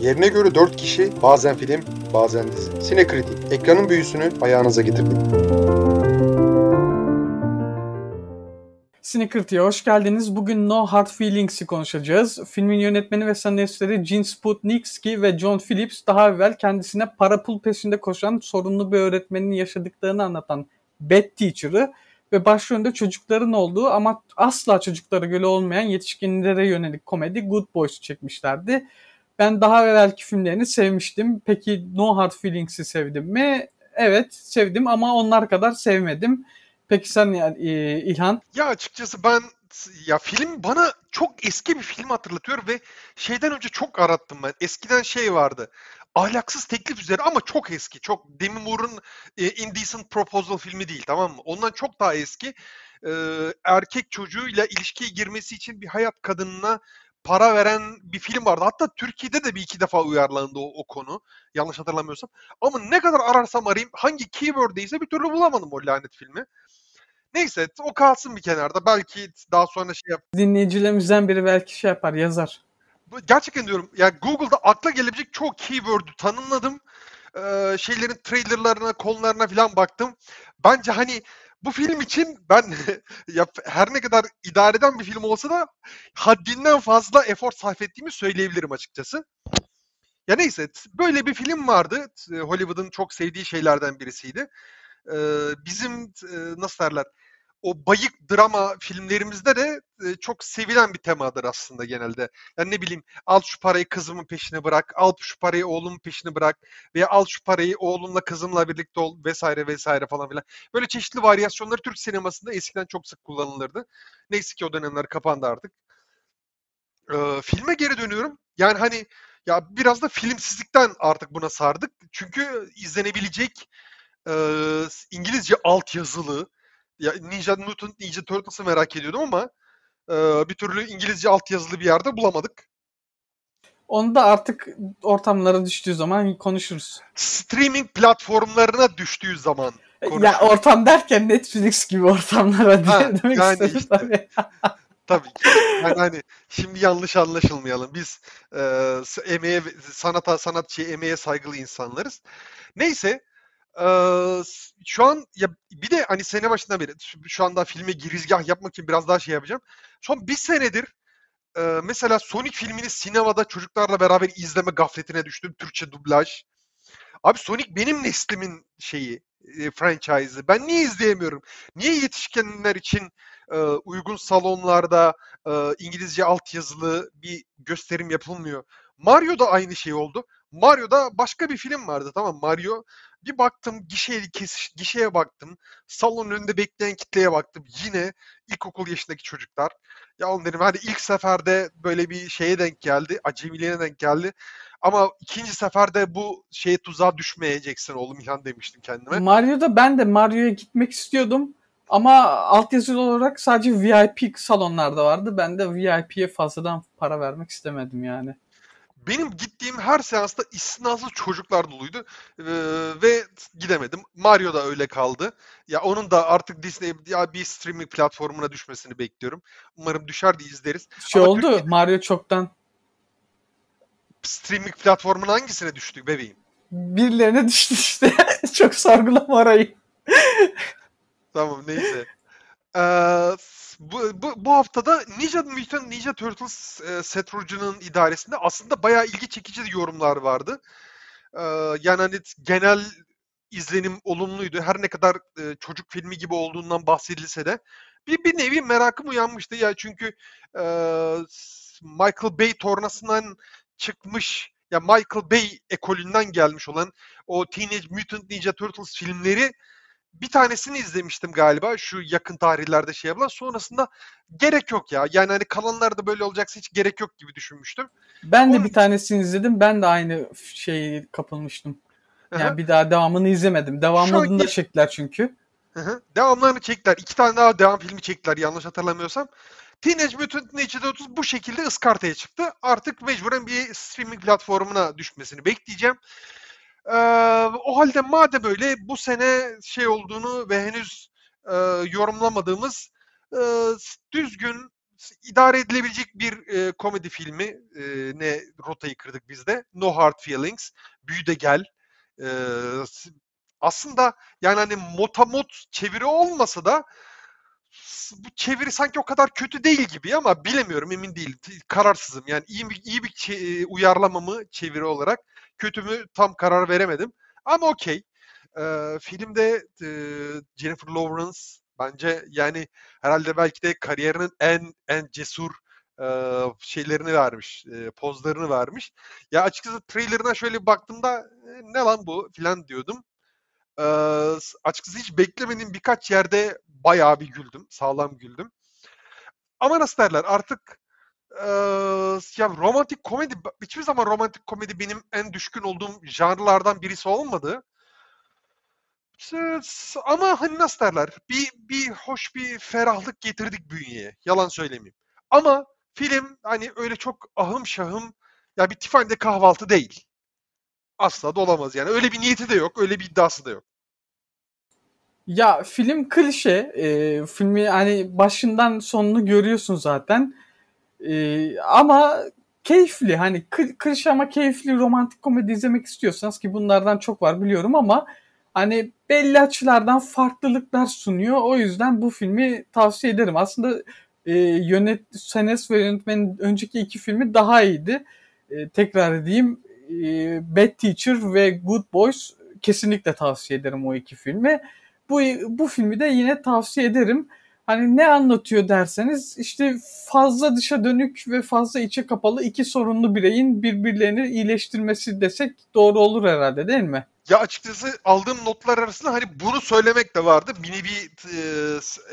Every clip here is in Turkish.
Yerine göre 4 kişi, bazen film, bazen dizi. Sinekritik, ekranın büyüsünü ayağınıza getirdik. Sinekritik'e hoş geldiniz. Bugün No Hard Feelings'i konuşacağız. Filmin yönetmeni ve senaristleri Gene Sputnikski ve John Phillips daha evvel kendisine para pul peşinde koşan sorunlu bir öğretmenin yaşadıklarını anlatan Bad Teacher'ı ve başrolünde çocukların olduğu ama asla çocuklara göre olmayan yetişkinlere yönelik komedi Good Boys'u çekmişlerdi. Ben daha evvelki filmlerini sevmiştim. Peki No Hard Feelings'i sevdim mi? Evet sevdim ama onlar kadar sevmedim. Peki sen yani, e, İlhan? Ya açıkçası ben ya film bana çok eski bir film hatırlatıyor ve şeyden önce çok arattım ben. Eskiden şey vardı. Ahlaksız teklif üzere ama çok eski. Çok Demi Moore'un e, Indecent Proposal filmi değil tamam mı? Ondan çok daha eski. E, erkek çocuğuyla ilişkiye girmesi için bir hayat kadınına para veren bir film vardı. Hatta Türkiye'de de bir iki defa uyarlandı o, o konu. Yanlış hatırlamıyorsam. Ama ne kadar ararsam arayayım hangi keyword'deyse bir türlü bulamadım o lanet filmi. Neyse o kalsın bir kenarda. Belki daha sonra şey yap. Dinleyicilerimizden biri belki şey yapar yazar. Gerçekten diyorum. Yani Google'da akla gelebilecek çok keyword'ü tanımladım. Ee, şeylerin trailerlarına, konularına falan baktım. Bence hani bu film için ben ya her ne kadar idare eden bir film olsa da haddinden fazla efor sarf ettiğimi söyleyebilirim açıkçası. Ya neyse böyle bir film vardı. Hollywood'un çok sevdiği şeylerden birisiydi. Ee, bizim nasıl derler o bayık drama filmlerimizde de e, çok sevilen bir temadır aslında genelde. Yani ne bileyim al şu parayı kızımın peşine bırak, al şu parayı oğlumun peşine bırak veya al şu parayı oğlumla kızımla birlikte ol vesaire vesaire falan filan. Böyle çeşitli varyasyonları Türk sinemasında eskiden çok sık kullanılırdı. Neyse ki o dönemler kapandı artık. Ee, filme geri dönüyorum. Yani hani ya biraz da filmsizlikten artık buna sardık. Çünkü izlenebilecek e, İngilizce altyazılı ya Ninja Mutant Ninja Turtles'ı merak ediyordum ama e, bir türlü İngilizce altyazılı bir yerde bulamadık. Onu da artık ortamlara düştüğü zaman konuşuruz. Streaming platformlarına düştüğü zaman konuşuruz. Ya ortam derken Netflix gibi ortamlara ha, demek yani istedim işte. tabii. tabii ki. Yani hani şimdi yanlış anlaşılmayalım. Biz e, emeğe sanata sanatçıya emeğe saygılı insanlarız. Neyse ee, şu an ya bir de hani sene başından beri şu anda filme girizgah yapmak için biraz daha şey yapacağım. Son bir senedir e, mesela Sonic filmini sinemada çocuklarla beraber izleme gafletine düştüm. Türkçe dublaj. Abi Sonic benim neslimin şeyi, e, franchise'ı. Ben niye izleyemiyorum? Niye yetişkinler için e, uygun salonlarda e, İngilizce altyazılı bir gösterim yapılmıyor? Mario da aynı şey oldu. Mario'da başka bir film vardı tamam Mario bir baktım gişeye, kesiş, gişeye baktım. Salonun önünde bekleyen kitleye baktım. Yine ilkokul yaşındaki çocuklar. Ya oğlum dedim hadi ilk seferde böyle bir şeye denk geldi. Acemiliğine denk geldi. Ama ikinci seferde bu şeye tuzağa düşmeyeceksin oğlum İlhan demiştim kendime. Mario'da ben de Mario'ya gitmek istiyordum. Ama altyazılı olarak sadece VIP salonlarda vardı. Ben de VIP'ye fazladan para vermek istemedim yani benim gittiğim her seansta istisnasız çocuklar doluydu ee, ve gidemedim. Mario da öyle kaldı. Ya onun da artık Disney ya bir streaming platformuna düşmesini bekliyorum. Umarım düşer de izleriz. Şey Ama oldu Türkiye... Mario çoktan streaming platformuna hangisine düştü bebeğim? Birilerine düştü işte. Çok sorgulama orayı. tamam neyse. Ee, bu, bu, bu haftada Ninja Mutant Ninja Turtles e, Seth Rogen'ın idaresinde aslında bayağı ilgi çekici yorumlar vardı. E, yani hani genel izlenim olumluydu. Her ne kadar e, çocuk filmi gibi olduğundan bahsedilse de bir, bir nevi merakım uyanmıştı ya çünkü e, Michael Bay tornasından çıkmış ya Michael Bay ekolünden gelmiş olan o Teenage Mutant Ninja Turtles filmleri bir tanesini izlemiştim galiba şu yakın tarihlerde şey yapılan. Sonrasında gerek yok ya. Yani hani kalanlar da böyle olacaksa hiç gerek yok gibi düşünmüştüm. Ben de Onun... bir tanesini izledim. Ben de aynı şeyi kapılmıştım. Yani Hı-hı. bir daha devamını izlemedim. Devamını da çektiler çünkü. Hı-hı. Devamlarını çektiler. İki tane daha devam filmi çektiler yanlış hatırlamıyorsam. Teenage Mutant Ninja Turtles bu şekilde ıskartaya çıktı. Artık mecburen bir streaming platformuna düşmesini bekleyeceğim. Ee, o halde madem öyle bu sene şey olduğunu ve henüz e, yorumlamadığımız e, düzgün idare edilebilecek bir e, komedi filmi. E, ne rotayı kırdık biz de. No Hard Feelings. Büyü de gel. E, aslında yani hani motamot çeviri olmasa da bu çeviri sanki o kadar kötü değil gibi ama bilemiyorum emin değilim. Kararsızım. Yani iyi bir iyi bir çe- uyarlama mı çeviri olarak kötü mü tam karar veremedim. Ama okey. Ee, filmde e, Jennifer Lawrence bence yani herhalde belki de kariyerinin en en cesur e, şeylerini vermiş, e, pozlarını vermiş. Ya açıkçası trailerına şöyle baktığımda e, ne lan bu filan diyordum. E, açıkçası hiç beklemediğim birkaç yerde bayağı bir güldüm, sağlam güldüm. Ama nasıl derler artık e, ya romantik komedi hiçbir zaman romantik komedi benim en düşkün olduğum janrlardan birisi olmadı. Ama hani nasıl derler? Bir, bir hoş bir ferahlık getirdik bünyeye. Yalan söylemeyeyim. Ama film hani öyle çok ahım şahım ya bir Tiffany'de kahvaltı değil. Asla da olamaz yani. Öyle bir niyeti de yok. Öyle bir iddiası da yok. Ya film klişe. E, filmi hani başından sonunu görüyorsun zaten. E, ama keyifli. Hani klişe ama keyifli romantik komedi izlemek istiyorsanız ki bunlardan çok var biliyorum ama hani belli açılardan farklılıklar sunuyor. O yüzden bu filmi tavsiye ederim. Aslında e, yönet Senes ve yönetmenin önceki iki filmi daha iyiydi. E, tekrar edeyim. E, Bad Teacher ve Good Boys kesinlikle tavsiye ederim o iki filmi. Bu bu filmi de yine tavsiye ederim. Hani ne anlatıyor derseniz işte fazla dışa dönük ve fazla içe kapalı iki sorunlu bireyin birbirlerini iyileştirmesi desek doğru olur herhalde değil mi? Ya açıkçası aldığım notlar arasında hani bunu söylemek de vardı. Bir nevi e,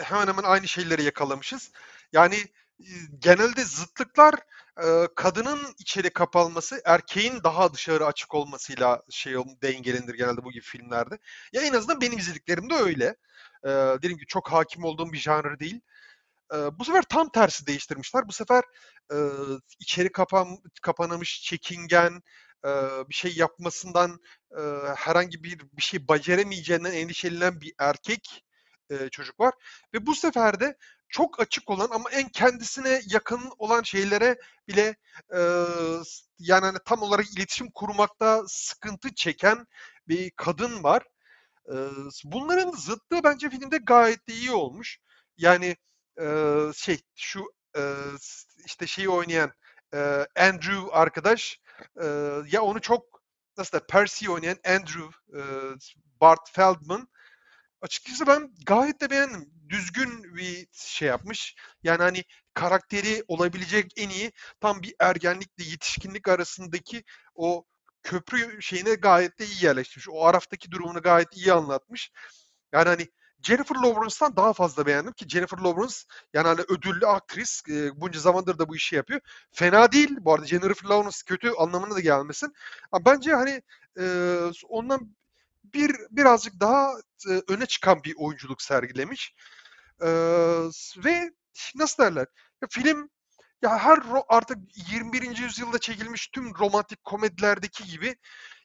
hemen hemen aynı şeyleri yakalamışız. Yani e, genelde zıtlıklar kadının içeri kapalması, erkeğin daha dışarı açık olmasıyla şey dengelenir genelde bu gibi filmlerde. Ya en azından benim izlediklerimde öyle. E, dediğim gibi çok hakim olduğum bir janr değil. Bu sefer tam tersi değiştirmişler. Bu sefer içeri kapan, kapanamış, çekingen, bir şey yapmasından herhangi bir bir şey beceremeyeceğinden endişelenen bir erkek çocuk var. Ve bu sefer de çok açık olan ama en kendisine yakın olan şeylere bile e, yani hani tam olarak iletişim kurmakta sıkıntı çeken bir kadın var. E, bunların zıttığı bence filmde gayet de iyi olmuş. Yani e, şey şu e, işte şeyi oynayan e, Andrew arkadaş e, ya onu çok nasıl da Percy oynayan Andrew e, Bart Feldman açıkçası ben gayet de beğendim. Düzgün bir şey yapmış. Yani hani karakteri olabilecek en iyi tam bir ergenlikle yetişkinlik arasındaki o köprü şeyine gayet de iyi yerleştirmiş. O araftaki durumunu gayet iyi anlatmış. Yani hani Jennifer Lawrence'dan daha fazla beğendim ki Jennifer Lawrence yani hani ödüllü aktris e, bunca zamandır da bu işi yapıyor. Fena değil. Bu arada Jennifer Lawrence kötü anlamına da gelmesin. Ama bence hani e, ondan bir birazcık daha e, öne çıkan bir oyunculuk sergilemiş. E, ve nasıl derler? Ya film ya her artık 21. yüzyılda çekilmiş tüm romantik komedilerdeki gibi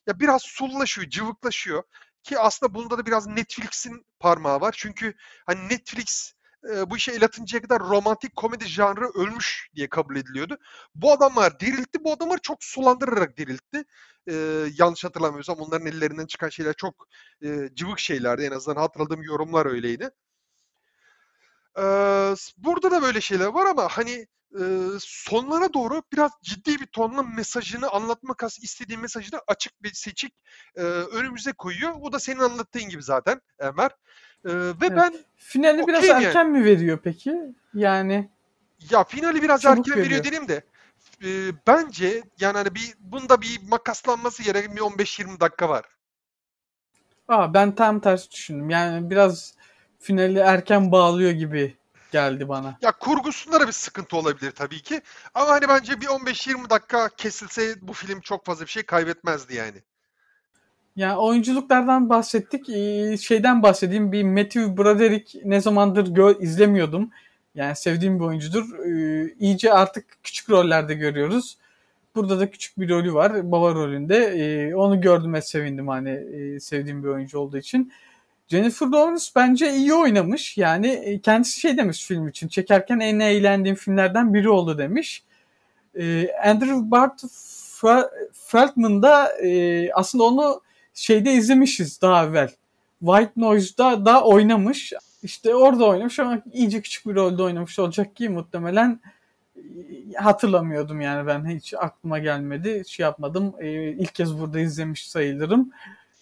ya biraz sullaşıyor, cıvıklaşıyor. Ki aslında bunda da biraz Netflix'in parmağı var. Çünkü hani Netflix e, bu işe el atıncaya kadar romantik komedi janrı ölmüş diye kabul ediliyordu. Bu adamlar diriltti. Bu adamlar çok sulandırarak diriltti. E, yanlış hatırlamıyorsam onların ellerinden çıkan şeyler çok e, cıvık şeylerdi. En azından hatırladığım yorumlar öyleydi. E, burada da böyle şeyler var ama hani e, sonlara doğru biraz ciddi bir tonla mesajını anlatmak istediği mesajını açık bir seçik e, önümüze koyuyor. O da senin anlattığın gibi zaten Ömer. E, ve evet. ben finali biraz yani. erken mi veriyor peki? Yani ya finali biraz erken veriyor, veriyor dedim de e, bence yani hani bir bunda bir makaslanması gereken bir 15-20 dakika var. Aa, ben tam tersi düşündüm. Yani biraz finali erken bağlıyor gibi geldi bana. Ya kurgusunda da bir sıkıntı olabilir tabii ki. Ama hani bence bir 15-20 dakika kesilse bu film çok fazla bir şey kaybetmezdi yani. Yani oyunculuklardan bahsettik. Ee, şeyden bahsedeyim. Bir Matthew Broderick ne zamandır gö- izlemiyordum. Yani sevdiğim bir oyuncudur. Ee, iyice artık küçük rollerde görüyoruz. Burada da küçük bir rolü var. Baba rolünde. Ee, onu gördüğüme sevindim hani sevdiğim bir oyuncu olduğu için. Jennifer Lawrence bence iyi oynamış. Yani e, kendisi şey demiş film için. Çekerken en eğlendiğim filmlerden biri oldu demiş. Ee, Andrew Bart Feldman da e, aslında onu şeyde izlemişiz daha evvel. White Noise'da da oynamış. İşte orada oynamış ama iyice küçük bir rolde oynamış olacak ki muhtemelen e, hatırlamıyordum yani ben hiç aklıma gelmedi. Şey yapmadım. E, ilk kez burada izlemiş sayılırım.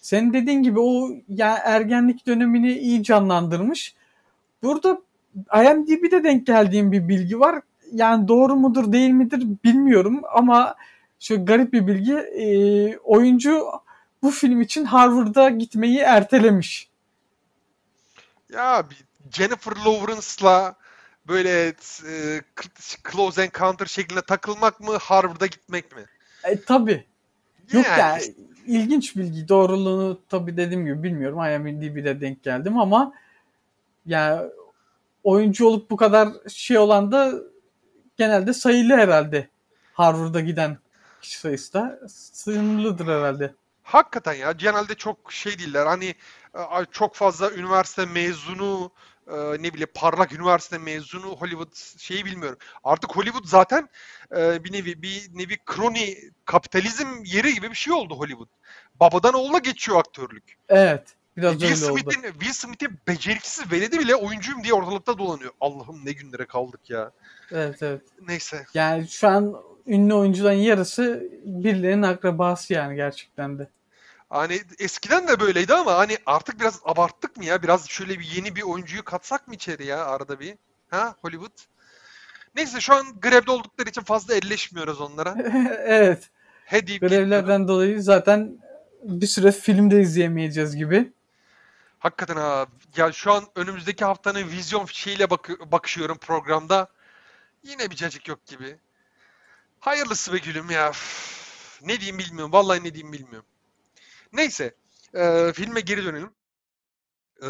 Senin dediğin gibi o ya ergenlik dönemini iyi canlandırmış. Burada IMDb'de denk geldiğim bir bilgi var. Yani doğru mudur değil midir bilmiyorum ama şu garip bir bilgi. E, oyuncu bu film için Harvard'a gitmeyi ertelemiş. Ya Jennifer Lawrence'la böyle e, close encounter şeklinde takılmak mı Harvard'a gitmek mi? E, tabii. Yok yani, yani ilginç bilgi. Doğruluğunu tabii dediğim gibi bilmiyorum. IMDb'de denk geldim ama yani oyuncu olup bu kadar şey olan da genelde sayılı herhalde. Harvard'a giden kişi sayısı da sınırlıdır herhalde. Hakikaten ya genelde çok şey değiller. Hani çok fazla üniversite mezunu ne bileyim parlak üniversite mezunu Hollywood şeyi bilmiyorum. Artık Hollywood zaten bir nevi bir nevi kroni kapitalizm yeri gibi bir şey oldu Hollywood. Babadan oğula geçiyor aktörlük. Evet. Biraz Will öyle Smith'in. Will Smith'in beceriksiz veledi bile oyuncuyum diye ortalıkta dolanıyor. Allah'ım ne günlere kaldık ya. Evet evet. Neyse. Yani şu an ünlü oyuncuların yarısı birilerinin akrabası yani gerçekten de. Hani eskiden de böyleydi ama hani artık biraz abarttık mı ya? Biraz şöyle bir yeni bir oyuncuyu katsak mı içeri ya arada bir? Ha Hollywood? Neyse şu an grevde oldukları için fazla elleşmiyoruz onlara. evet. He deyip Grevlerden dolayı zaten bir süre filmde izleyemeyeceğiz gibi. Hakikaten ha. Ya şu an önümüzdeki haftanın vizyon şeyiyle bak bakışıyorum programda. Yine bir cacık yok gibi. Hayırlısı be gülüm ya. Ne diyeyim bilmiyorum. Vallahi ne diyeyim bilmiyorum. Neyse. E, filme geri dönelim. E,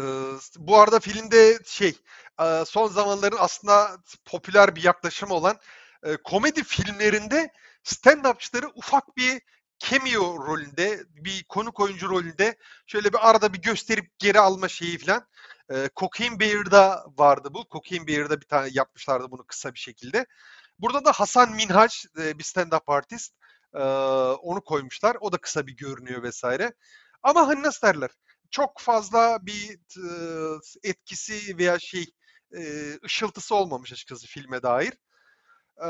bu arada filmde şey e, son zamanların aslında popüler bir yaklaşım olan e, komedi filmlerinde stand-upçıları ufak bir cameo rolünde, bir konuk oyuncu rolünde şöyle bir arada bir gösterip geri alma şeyi falan. E, Cocaine Bear'da vardı bu. Cocaine Bear'da bir tane yapmışlardı bunu kısa bir şekilde. Burada da Hasan Minhaj e, bir stand-up artist. E, onu koymuşlar. O da kısa bir görünüyor vesaire. Ama hani nasıl derler? Çok fazla bir e, etkisi veya şey e, ışıltısı olmamış açıkçası filme dair. E,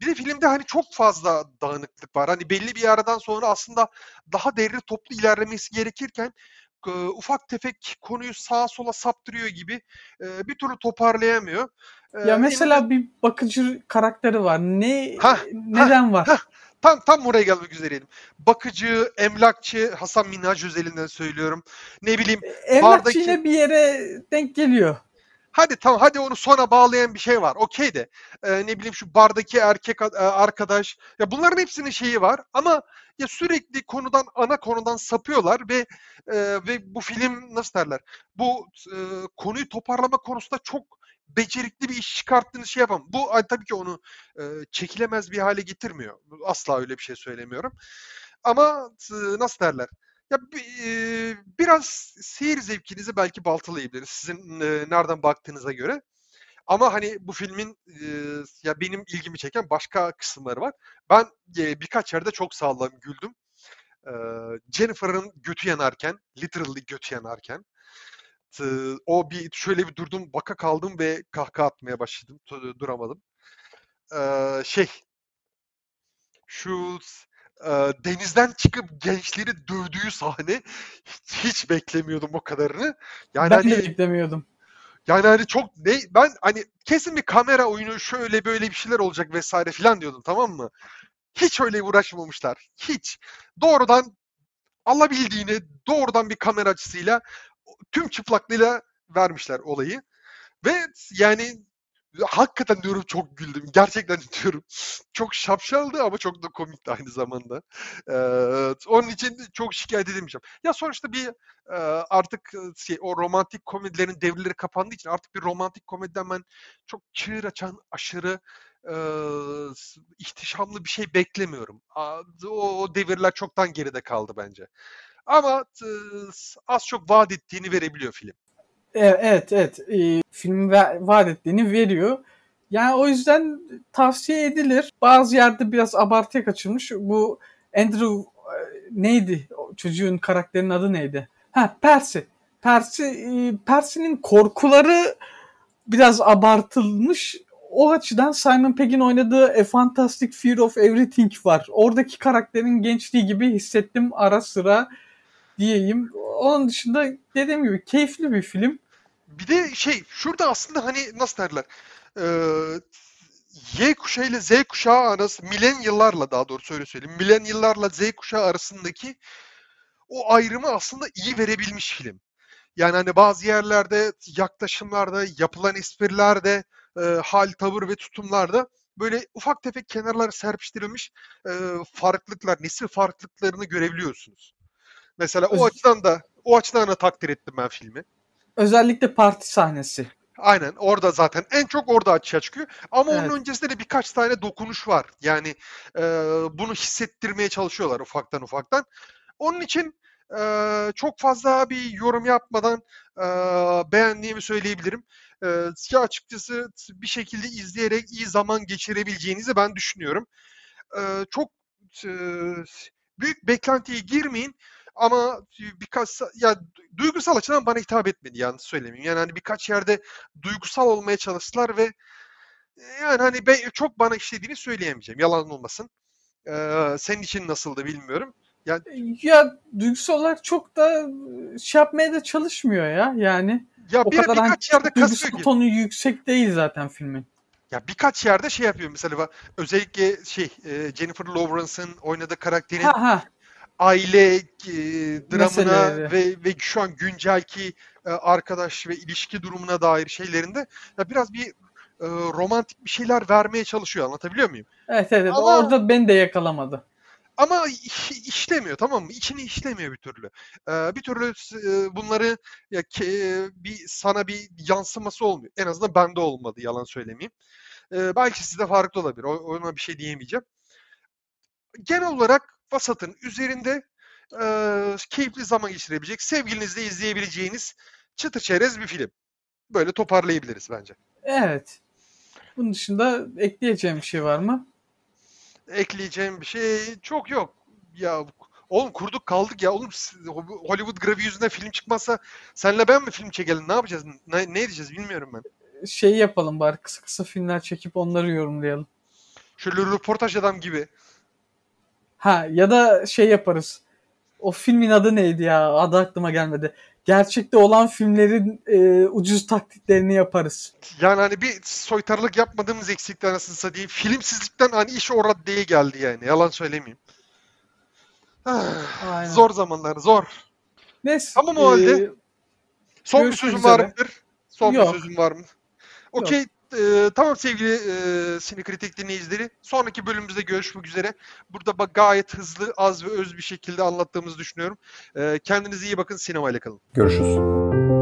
bir de filmde hani çok fazla dağınıklık var. Hani belli bir yerden sonra aslında daha derli toplu ilerlemesi gerekirken e, ufak tefek konuyu sağa sola saptırıyor gibi e, bir türlü toparlayamıyor. E, Ya mesela bir bakıcı karakteri var. Ne Hah, neden var? hah. Tam tam buraya gelmek üzereydim. Bakıcı, emlakçı, Hasan Minhaj özelinden söylüyorum. Ne bileyim Emlakçı bardaki- yine bir yere denk geliyor. Hadi tamam hadi onu sona bağlayan bir şey var. Okey de. Ee, ne bileyim şu bardaki erkek e, arkadaş. Ya bunların hepsinin şeyi var ama ya sürekli konudan ana konudan sapıyorlar ve e, ve bu film nasıl derler? Bu e, konuyu toparlama konusunda çok becerikli bir iş çıkarttığını şey yapamam. Bu tabii ki onu e, çekilemez bir hale getirmiyor. Asla öyle bir şey söylemiyorum. Ama e, nasıl derler? Ya e, biraz seyir zevkinizi belki baltalayabilir sizin e, nereden baktığınıza göre. Ama hani bu filmin e, ya benim ilgimi çeken başka kısımları var. Ben e, birkaç yerde çok sağlam güldüm. E, Jennifer'ın götü yanarken, literally götü yanarken o bir şöyle bir durdum, baka kaldım ve kahkaha atmaya başladım. Duramadım. Şey şu e, denizden çıkıp gençleri dövdüğü sahne hiç, hiç beklemiyordum o kadarını. Yani ben hani de beklemiyordum. yani hani çok ne ben hani kesin bir kamera oyunu şöyle böyle bir şeyler olacak vesaire filan diyordum tamam mı? Hiç öyle uğraşmamışlar. Hiç. Doğrudan alabildiğini doğrudan bir kamera açısıyla tüm çıplaklığıyla vermişler olayı. Ve yani hakikaten diyorum çok güldüm. Gerçekten diyorum. Çok şapşaldı ama çok da komikti aynı zamanda. Ee, onun için çok şikayet edemeyeceğim. Ya sonuçta bir e, artık şey o romantik komedilerin devreleri kapandığı için artık bir romantik komediden ben çok çığır açan aşırı e, ihtişamlı bir şey beklemiyorum. O, o devirler çoktan geride kaldı bence. Ama e, az çok vaat ettiğini verebiliyor film. E, Evet evet e, film vaat ettiğini veriyor. Yani o yüzden tavsiye edilir. Bazı yerde biraz abartıya kaçırmış. Bu Andrew e, neydi? O çocuğun karakterinin adı neydi? Ha Percy. Percy Percy'nin korkuları biraz abartılmış. O açıdan Simon Pegg'in oynadığı A Fantastic Fear of Everything var. Oradaki karakterin gençliği gibi hissettim ara sıra diyeyim. Onun dışında dediğim gibi keyifli bir film. Bir de şey şurada aslında hani nasıl derler e, Y kuşağı ile Z kuşağı arası milenyıllarla daha doğrusu öyle söyleyeyim. Milenyıllarla Z kuşağı arasındaki o ayrımı aslında iyi verebilmiş film. Yani hani bazı yerlerde yaklaşımlarda, yapılan esprilerde, e, hal, tavır ve tutumlarda böyle ufak tefek kenarlara serpiştirilmiş e, farklılıklar, nesil farklılıklarını görebiliyorsunuz. Mesela o Öz- açıdan da o açıdan da takdir ettim ben filmi. Özellikle parti sahnesi. Aynen orada zaten en çok orada açığa çıkıyor. Ama Evet. onun öncesinde de birkaç tane dokunuş var. Yani e, bunu hissettirmeye çalışıyorlar ufaktan ufaktan. Onun için e, çok fazla bir yorum yapmadan e, beğendiğimi söyleyebilirim. E, ya açıkçası bir şekilde izleyerek iyi zaman geçirebileceğinizi ben düşünüyorum. E, çok e, büyük beklentiye girmeyin. Ama birkaç ya duygusal açıdan bana hitap etmedi yanlış söylemeyeyim. Yani hani birkaç yerde duygusal olmaya çalıştılar ve yani hani ben, çok bana işlediğini söyleyemeyeceğim. Yalan olmasın. Ee, senin için nasıldı bilmiyorum. Ya duygusal olarak çok da şey yapmaya da çalışmıyor ya. Yani Ya o bir, kadar hani birkaç yerde kasıyor duygusal gibi. tonu yüksek değil zaten filmin. Ya birkaç yerde şey yapıyor mesela özellikle şey Jennifer Lawrence'ın oynadığı karakterin Ha ha. Aile e, dramına ve ve şu an güncelki e, arkadaş ve ilişki durumuna dair şeylerinde ya biraz bir e, romantik bir şeyler vermeye çalışıyor. Anlatabiliyor muyum? Evet evet evet. Ama- orada beni de yakalamadı. Ama iş- işlemiyor tamam mı? İçini işlemiyor bir türlü. Ee, bir türlü e, bunları ya ke- bir sana bir yansıması olmuyor. En azından bende olmadı yalan söylemeyeyim. Ee, belki sizde farklı olabilir. O- Ona bir şey diyemeyeceğim. Genel olarak vasatın üzerinde e, keyifli zaman geçirebilecek, sevgilinizle izleyebileceğiniz çıtır çerez bir film. Böyle toparlayabiliriz bence. Evet. Bunun dışında ekleyeceğim bir şey var mı? Ekleyeceğim bir şey çok yok. Ya oğlum kurduk kaldık ya. Oğlum Hollywood gravi yüzünden film çıkmazsa senle ben mi film çekelim? Ne yapacağız? Ne, ne edeceğiz bilmiyorum ben. Şey yapalım bari kısa kısa filmler çekip onları yorumlayalım. Şöyle röportaj adam gibi. Ha ya da şey yaparız. O filmin adı neydi ya? Adı aklıma gelmedi. Gerçekte olan filmlerin e, ucuz taklitlerini yaparız. Yani hani bir soytarılık yapmadığımız eksiklikten anasını satayım. Filmsizlikten hani iş o raddeye geldi yani. Yalan söylemeyeyim. Aynen. zor zamanlar zor. Neyse. Tamam o halde. e, Son bir Görüşmek sözün var üzere. mıdır? Son Yok. bir sözün var mı? Okey. E, tamam sevgili e, Sinekritik dinleyicileri. Sonraki bölümümüzde görüşmek üzere. Burada bak gayet hızlı, az ve öz bir şekilde anlattığımızı düşünüyorum. E, kendinize iyi bakın. Sinemayla kalın. Görüşürüz.